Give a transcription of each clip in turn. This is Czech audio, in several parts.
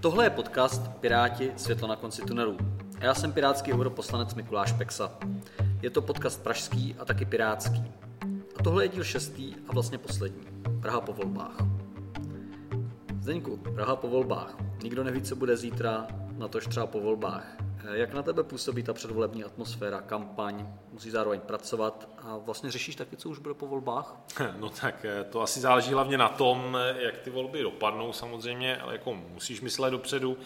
Tohle je podcast Piráti světlo na konci tunelu. A já jsem pirátský europoslanec Mikuláš Peksa. Je to podcast pražský a taky pirátský. A tohle je díl šestý a vlastně poslední. Praha po volbách. Zdeňku, Praha po volbách. Nikdo neví, co bude zítra, na tož třeba po volbách. Jak na tebe působí ta předvolební atmosféra, kampaň? Musíš zároveň pracovat a vlastně řešíš taky, co už bude po volbách? No tak eh, to asi záleží hlavně na tom, eh, jak ty volby dopadnou samozřejmě, ale jako musíš myslet dopředu,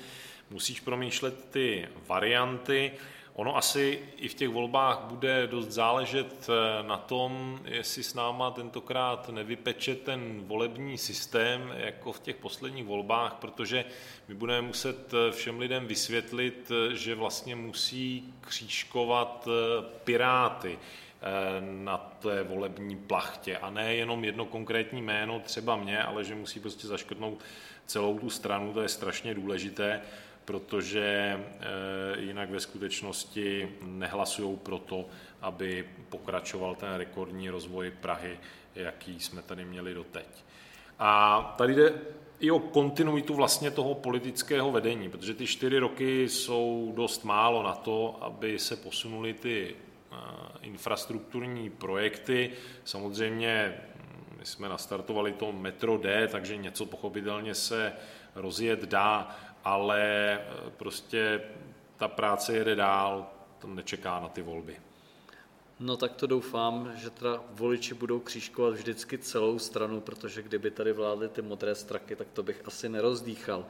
musíš promýšlet ty varianty. Ono asi i v těch volbách bude dost záležet eh, na tom, jestli s náma tentokrát nevypeče ten volební systém jako v těch posledních volbách, protože my budeme muset eh, všem lidem vysvětlit, eh, že vlastně musí křížkovat piráty na té volební plachtě. A ne jenom jedno konkrétní jméno, třeba mě, ale že musí prostě zaškrtnout celou tu stranu, to je strašně důležité protože eh, jinak ve skutečnosti nehlasují pro to, aby pokračoval ten rekordní rozvoj Prahy, jaký jsme tady měli doteď. A tady jde i o kontinuitu vlastně toho politického vedení, protože ty čtyři roky jsou dost málo na to, aby se posunuly ty eh, infrastrukturní projekty. Samozřejmě hm, my jsme nastartovali to metro D, takže něco pochopitelně se rozjet dá, ale eh, prostě ta práce jede dál, to nečeká na ty volby. No tak to doufám, že teda voliči budou křížkovat vždycky celou stranu, protože kdyby tady vládly ty modré straky, tak to bych asi nerozdýchal.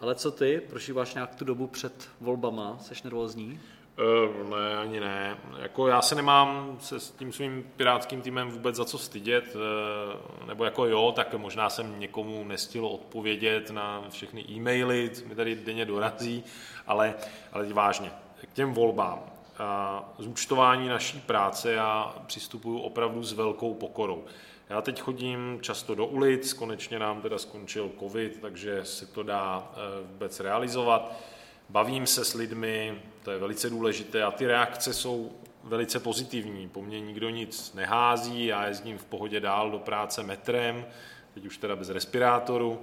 Ale co ty? Prožíváš nějak tu dobu před volbama? Seš nervózní? Uh, ne, ani ne. Jako já se nemám se s tím svým pirátským týmem vůbec za co stydět, uh, nebo jako jo, tak možná jsem někomu nestihl odpovědět na všechny e-maily, co mi tady denně dorazí, ale, ale vážně, k těm volbám. Zúčtování naší práce já přistupuju opravdu s velkou pokorou. Já teď chodím často do ulic, konečně nám teda skončil covid, takže se to dá vůbec realizovat bavím se s lidmi, to je velice důležité a ty reakce jsou velice pozitivní. Po mně nikdo nic nehází, já jezdím v pohodě dál do práce metrem, teď už teda bez respirátoru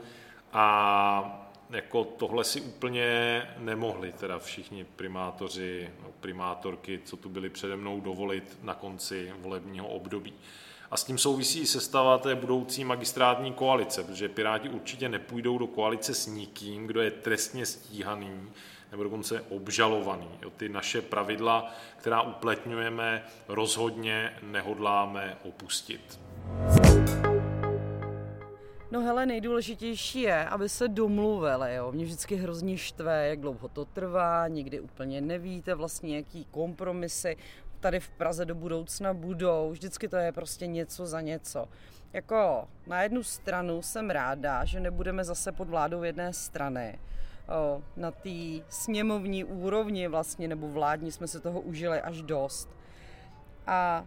a jako tohle si úplně nemohli teda všichni primátoři, no, primátorky, co tu byli přede mnou, dovolit na konci volebního období. A s tím souvisí i sestava té budoucí magistrátní koalice, protože Piráti určitě nepůjdou do koalice s nikým, kdo je trestně stíhaný nebo dokonce obžalovaný. Ty naše pravidla, která upletňujeme, rozhodně nehodláme opustit. No hele, nejdůležitější je, aby se domluvili, jo. Mě vždycky hrozně štve, jak dlouho to trvá, nikdy úplně nevíte vlastně, jaký kompromisy tady v Praze do budoucna budou. Vždycky to je prostě něco za něco. Jako na jednu stranu jsem ráda, že nebudeme zase pod vládou jedné strany, na té sněmovní úrovni vlastně, nebo vládní jsme se toho užili až dost. A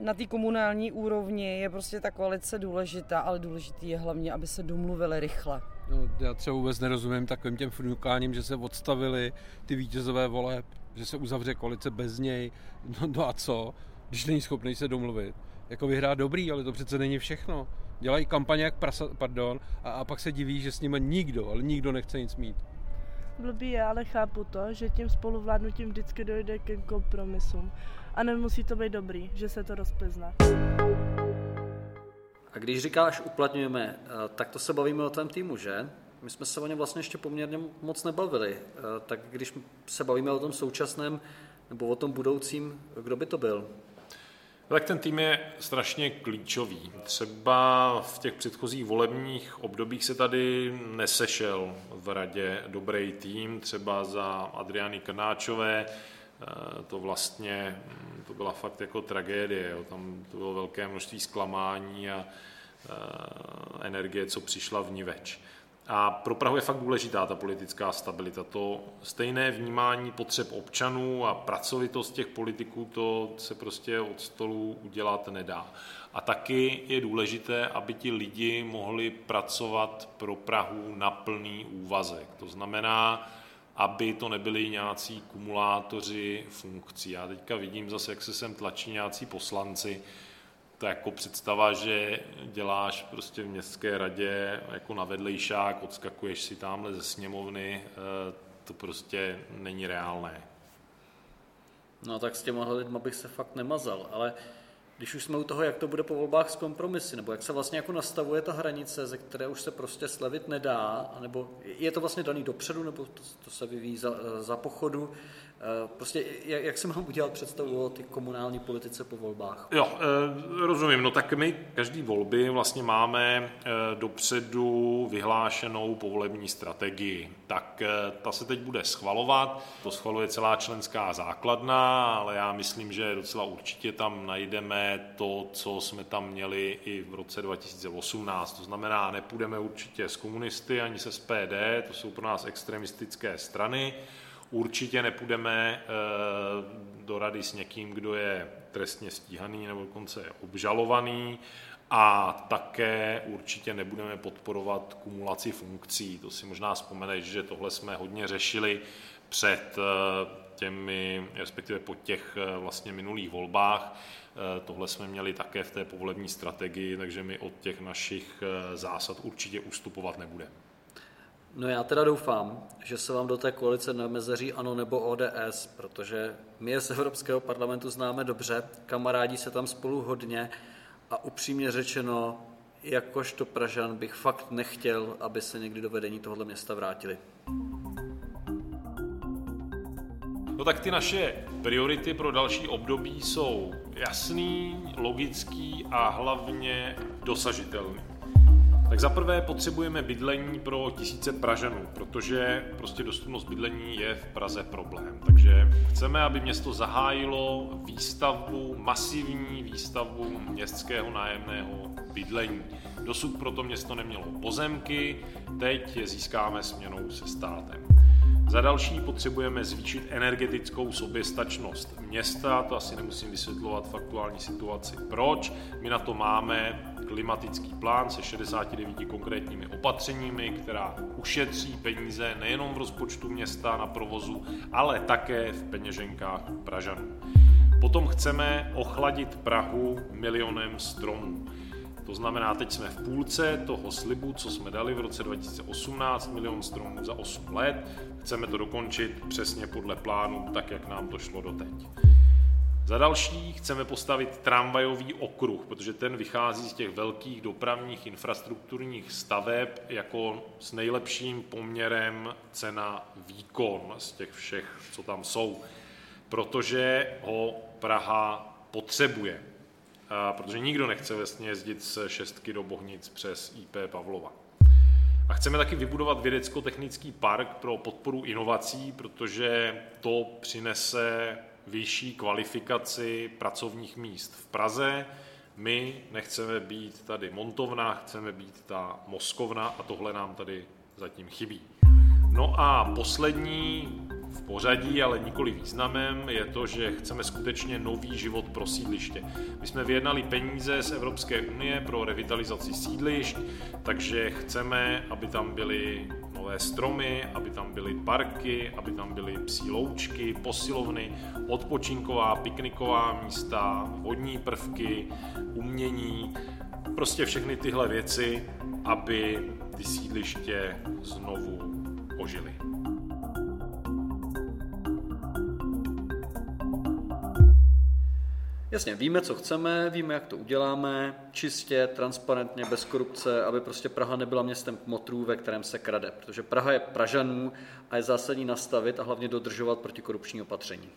na té komunální úrovni je prostě ta koalice důležitá, ale důležitý je hlavně, aby se domluvili rychle. No, já třeba vůbec nerozumím takovým těm fnukáním, že se odstavili ty vítězové voleb, že se uzavře koalice bez něj. No, no a co, když není schopný se domluvit? Jako vyhrá dobrý, ale to přece není všechno. Dělají kampaně jak prasa, pardon, a, a pak se diví, že s nimi nikdo, ale nikdo nechce nic mít blbý je, ale chápu to, že tím spoluvládnutím vždycky dojde ke kompromisům. A nemusí to být dobrý, že se to rozplizne. A když říkáš uplatňujeme, eh, tak to se bavíme o tom týmu, že? My jsme se o něm vlastně ještě poměrně moc nebavili. Eh, tak když se bavíme o tom současném nebo o tom budoucím, kdo by to byl? Tak ten tým je strašně klíčový. Třeba v těch předchozích volebních obdobích se tady nesešel v radě dobrý tým, třeba za Adriany Krnáčové, eh, to vlastně hm, to byla fakt jako tragédie. Jo. Tam to bylo velké množství zklamání a eh, energie, co přišla v ní več. A pro Prahu je fakt důležitá ta politická stabilita. To stejné vnímání potřeb občanů a pracovitost těch politiků, to se prostě od stolu udělat nedá. A taky je důležité, aby ti lidi mohli pracovat pro Prahu na plný úvazek. To znamená, aby to nebyli nějací kumulátoři funkcí. Já teďka vidím zase, jak se sem tlačí nějací poslanci, ta jako představa, že děláš prostě v městské radě jako na vedlejšák, odskakuješ si tamhle ze sněmovny, eh, to prostě není reálné. No tak s těma lidma bych se fakt nemazal, ale když už jsme u toho, jak to bude po volbách s kompromisy, nebo jak se vlastně jako nastavuje ta hranice, ze které už se prostě slevit nedá, nebo je to vlastně daný dopředu, nebo to, to se vyvíjí za, za pochodu, Eh, prostě jak, jak se mám udělat představu o ty komunální politice po volbách? Jo, eh, rozumím. No tak my každý volby vlastně máme eh, dopředu vyhlášenou povolební strategii. Tak ta se teď bude schvalovat. To schvaluje celá členská základna, ale já myslím, že docela určitě tam najdeme to, co jsme tam měli i v roce 2018. To znamená, nepůjdeme určitě s komunisty ani se SPD, to jsou pro nás extremistické strany. Určitě nepůjdeme eh, do rady s někým, kdo je trestně stíhaný nebo dokonce obžalovaný a také určitě nebudeme podporovat kumulaci funkcí. To si možná vzpomeneš, že tohle jsme hodně řešili před eh, těmi, respektive po těch eh, vlastně minulých volbách. Tohle jsme měli také v té povolební strategii, takže my od těch našich zásad určitě ustupovat nebudeme. No já teda doufám, že se vám do té koalice nemezeří ANO nebo ODS, protože my je z Evropského parlamentu známe dobře, kamarádi se tam spolu hodně a upřímně řečeno, jakožto Pražan bych fakt nechtěl, aby se někdy do vedení tohoto města vrátili. No tak ty naše priority pro další období jsou jasný, logický a hlavně dosažitelný. Tak zaprvé potřebujeme bydlení pro tisíce Pražanů, protože prostě dostupnost bydlení je v Praze problém. Takže chceme, aby město zahájilo výstavbu, masivní výstavbu městského nájemného bydlení. Dosud proto město nemělo pozemky, teď je získáme směnou se státem. Za další potřebujeme zvýšit energetickou soběstačnost města, to asi nemusím vysvětlovat v aktuální situaci. Proč? My na to máme klimatický plán se 69 konkrétními opatřeními, která ušetří peníze nejenom v rozpočtu města na provozu, ale také v peněženkách Pražanů. Potom chceme ochladit Prahu milionem stromů. To znamená, teď jsme v půlce toho slibu, co jsme dali v roce 2018, milion stromů za 8 let. Chceme to dokončit přesně podle plánu, tak jak nám to šlo doteď. Za další chceme postavit tramvajový okruh, protože ten vychází z těch velkých dopravních infrastrukturních staveb jako s nejlepším poměrem cena výkon z těch všech, co tam jsou, protože ho Praha potřebuje. A protože nikdo nechce vlastně jezdit z šestky do Bohnic přes IP Pavlova. A chceme taky vybudovat vědecko-technický park pro podporu inovací, protože to přinese vyšší kvalifikaci pracovních míst v Praze. My nechceme být tady montovna, chceme být ta moskovna a tohle nám tady zatím chybí. No a poslední v pořadí, ale nikoli významem, je to, že chceme skutečně nový život pro sídliště. My jsme vyjednali peníze z Evropské unie pro revitalizaci sídlišť, takže chceme, aby tam byly nové stromy, aby tam byly parky, aby tam byly psí loučky, posilovny, odpočinková, pikniková místa, vodní prvky, umění, prostě všechny tyhle věci, aby ty sídliště znovu ožily. Jasně, víme, co chceme, víme, jak to uděláme, čistě, transparentně, bez korupce, aby prostě Praha nebyla městem kmotrů, ve kterém se krade, protože Praha je Pražanů a je zásadní nastavit a hlavně dodržovat protikorupční opatření.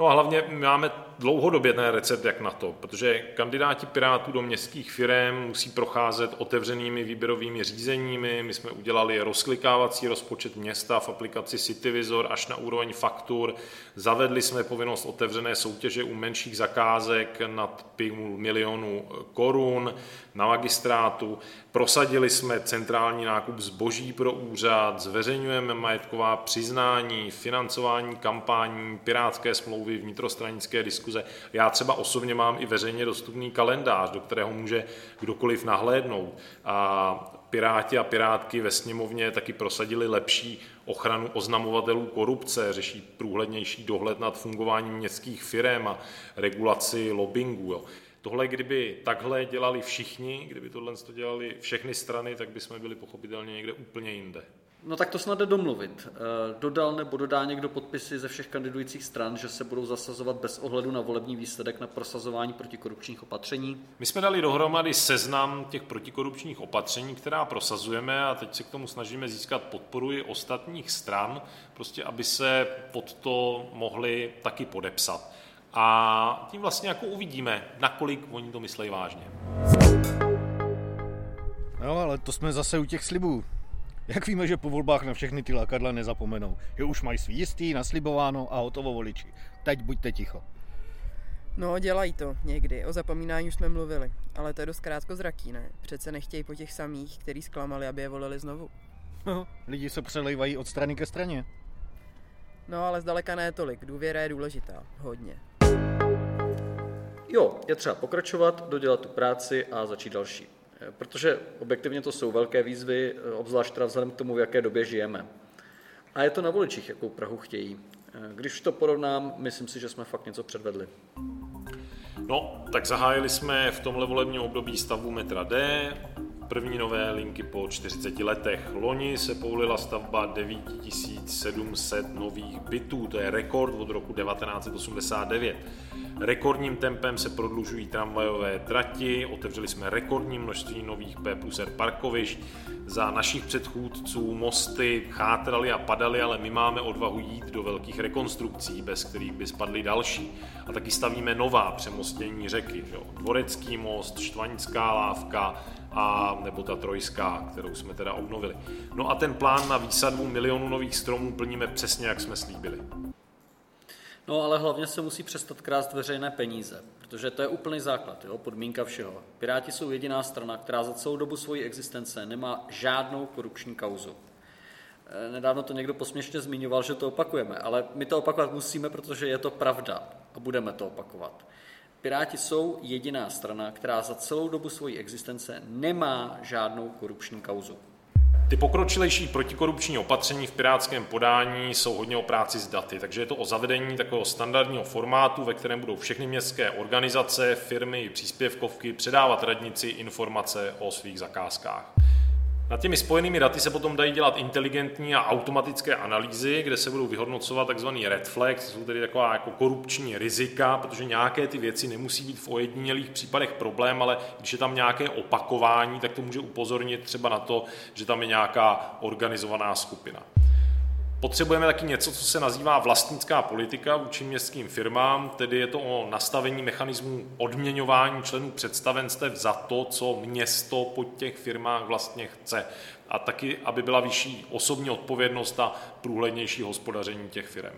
No a hlavně máme dlouhodobě ten recept, jak na to, protože kandidáti Pirátů do městských firm musí procházet otevřenými výběrovými řízeními. My jsme udělali rozklikávací rozpočet města v aplikaci Cityvisor až na úroveň faktur. Zavedli jsme povinnost otevřené soutěže u menších zakázek nad půl milionu korun na magistrátu. Prosadili jsme centrální nákup zboží pro úřad, zveřejňujeme majetková přiznání, financování kampání, pirátské smlouvy, vnitrostranické diskuze. Já třeba osobně mám i veřejně dostupný kalendář, do kterého může kdokoliv nahlédnout. A Piráti a Pirátky ve sněmovně taky prosadili lepší ochranu oznamovatelů korupce, řeší průhlednější dohled nad fungováním městských firm a regulaci lobbingu. Jo. Tohle, kdyby takhle dělali všichni, kdyby tohle dělali všechny strany, tak bychom byli pochopitelně někde úplně jinde. No tak to snad jde domluvit. Eh, dodal nebo dodá někdo podpisy ze všech kandidujících stran, že se budou zasazovat bez ohledu na volební výsledek na prosazování protikorupčních opatření? My jsme dali dohromady seznam těch protikorupčních opatření, která prosazujeme a teď se k tomu snažíme získat podporu i ostatních stran, prostě aby se pod to mohli taky podepsat. A tím vlastně jako uvidíme, nakolik oni to myslejí vážně. No, ale to jsme zase u těch slibů. Jak víme, že po volbách na všechny ty lákadla nezapomenou? Že už mají svý jistý, naslibováno a hotovo voliči. Teď buďte ticho. No, dělají to někdy. O zapomínání už jsme mluvili. Ale to je dost zraký, ne? Přece nechtějí po těch samých, který zklamali, aby je volili znovu. No, lidi se přelejvají od strany ke straně. No, ale zdaleka ne tolik. Důvěra je důležitá. Hodně. Jo, je třeba pokračovat, dodělat tu práci a začít další. Protože objektivně to jsou velké výzvy, obzvlášť teda vzhledem k tomu, v jaké době žijeme. A je to na voličích, jakou Prahu chtějí. Když to porovnám, myslím si, že jsme fakt něco předvedli. No, tak zahájili jsme v tomhle volebním období stavbu metra D, první nové linky po 40 letech. Loni se povolila stavba 9700 nových bytů, to je rekord od roku 1989. Rekordním tempem se prodlužují tramvajové trati, otevřeli jsme rekordní množství nových P plus R parkovišť. Za našich předchůdců mosty chátraly a padaly, ale my máme odvahu jít do velkých rekonstrukcí, bez kterých by spadly další. A taky stavíme nová přemostění řeky. Že? Dvorecký most, Štvaňská lávka, a nebo ta trojská, kterou jsme teda obnovili. No a ten plán na výsadbu milionu nových stromů plníme přesně, jak jsme slíbili. No ale hlavně se musí přestat krást veřejné peníze, protože to je úplný základ, jo, podmínka všeho. Piráti jsou jediná strana, která za celou dobu svojí existence nemá žádnou korupční kauzu. Eh, nedávno to někdo posměšně zmiňoval, že to opakujeme, ale my to opakovat musíme, protože je to pravda a budeme to opakovat. Piráti jsou jediná strana, která za celou dobu svojí existence nemá žádnou korupční kauzu. Ty pokročilejší protikorupční opatření v pirátském podání jsou hodně o práci s daty, takže je to o zavedení takového standardního formátu, ve kterém budou všechny městské organizace, firmy i příspěvkovky předávat radnici informace o svých zakázkách. Na těmi spojenými daty se potom dají dělat inteligentní a automatické analýzy, kde se budou vyhodnocovat tzv. red flags, jsou tedy taková jako korupční rizika, protože nějaké ty věci nemusí být v ojedinělých případech problém, ale když je tam nějaké opakování, tak to může upozornit třeba na to, že tam je nějaká organizovaná skupina. Potřebujeme taky něco, co se nazývá vlastnická politika vůči městským firmám, tedy je to o nastavení mechanismů odměňování členů představenstev za to, co město po těch firmách vlastně chce. A taky, aby byla vyšší osobní odpovědnost a průhlednější hospodaření těch firm.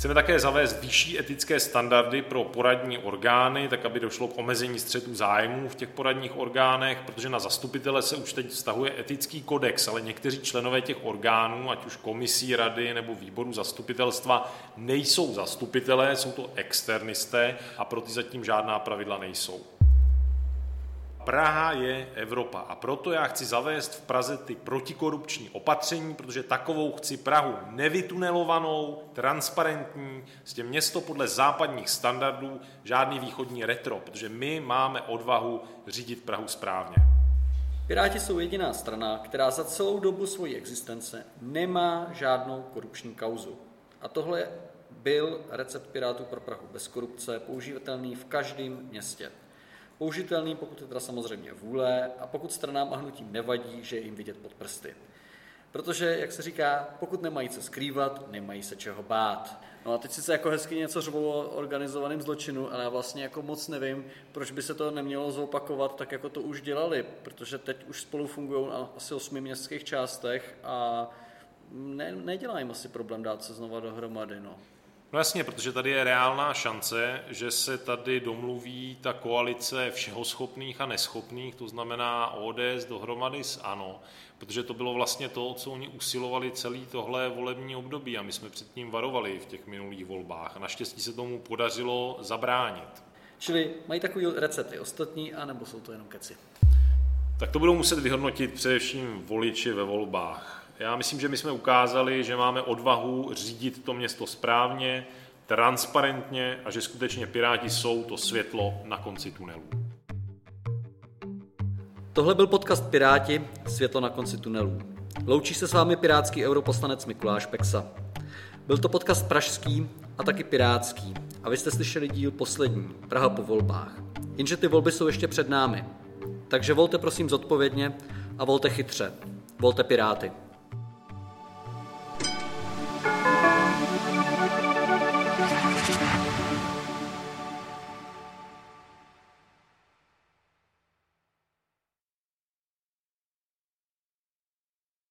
Chceme také zavést vyšší etické standardy pro poradní orgány, tak aby došlo k omezení střetu zájmů v těch poradních orgánech, protože na zastupitele se už teď vztahuje etický kodex, ale někteří členové těch orgánů, ať už komisí, rady nebo výboru zastupitelstva, nejsou zastupitelé, jsou to externisté a pro ty zatím žádná pravidla nejsou. Praha je Evropa a proto já chci zavést v Praze ty protikorupční opatření, protože takovou chci Prahu nevytunelovanou, transparentní, s tím město podle západních standardů, žádný východní retro, protože my máme odvahu řídit Prahu správně. Piráti jsou jediná strana, která za celou dobu svojí existence nemá žádnou korupční kauzu. A tohle byl recept Pirátů pro Prahu bez korupce, použitelný v každém městě použitelný, pokud je teda samozřejmě vůle a pokud stranám a hnutím nevadí, že je jim vidět pod prsty. Protože, jak se říká, pokud nemají co skrývat, nemají se čeho bát. No a teď sice jako hezky něco řvou o organizovaném zločinu, ale já vlastně jako moc nevím, proč by se to nemělo zopakovat tak, jako to už dělali, protože teď už spolu fungují na asi osmi městských částech a ne, nedělá jim asi problém dát se znova dohromady. No. No jasně, protože tady je reálná šance, že se tady domluví ta koalice všeho schopných a neschopných, to znamená ODS dohromady s ANO, protože to bylo vlastně to, co oni usilovali celý tohle volební období a my jsme předtím varovali v těch minulých volbách a naštěstí se tomu podařilo zabránit. Čili mají takový recepty ostatní, anebo jsou to jenom keci? Tak to budou muset vyhodnotit především voliči ve volbách. Já myslím, že my jsme ukázali, že máme odvahu řídit to město správně, transparentně a že skutečně Piráti jsou to světlo na konci tunelu. Tohle byl podcast Piráti, světlo na konci tunelů. Loučí se s vámi pirátský europoslanec Mikuláš Peksa. Byl to podcast pražský a taky pirátský. A vy jste slyšeli díl poslední, Praha po volbách. Jenže ty volby jsou ještě před námi. Takže volte prosím zodpovědně a volte chytře. Volte Piráty.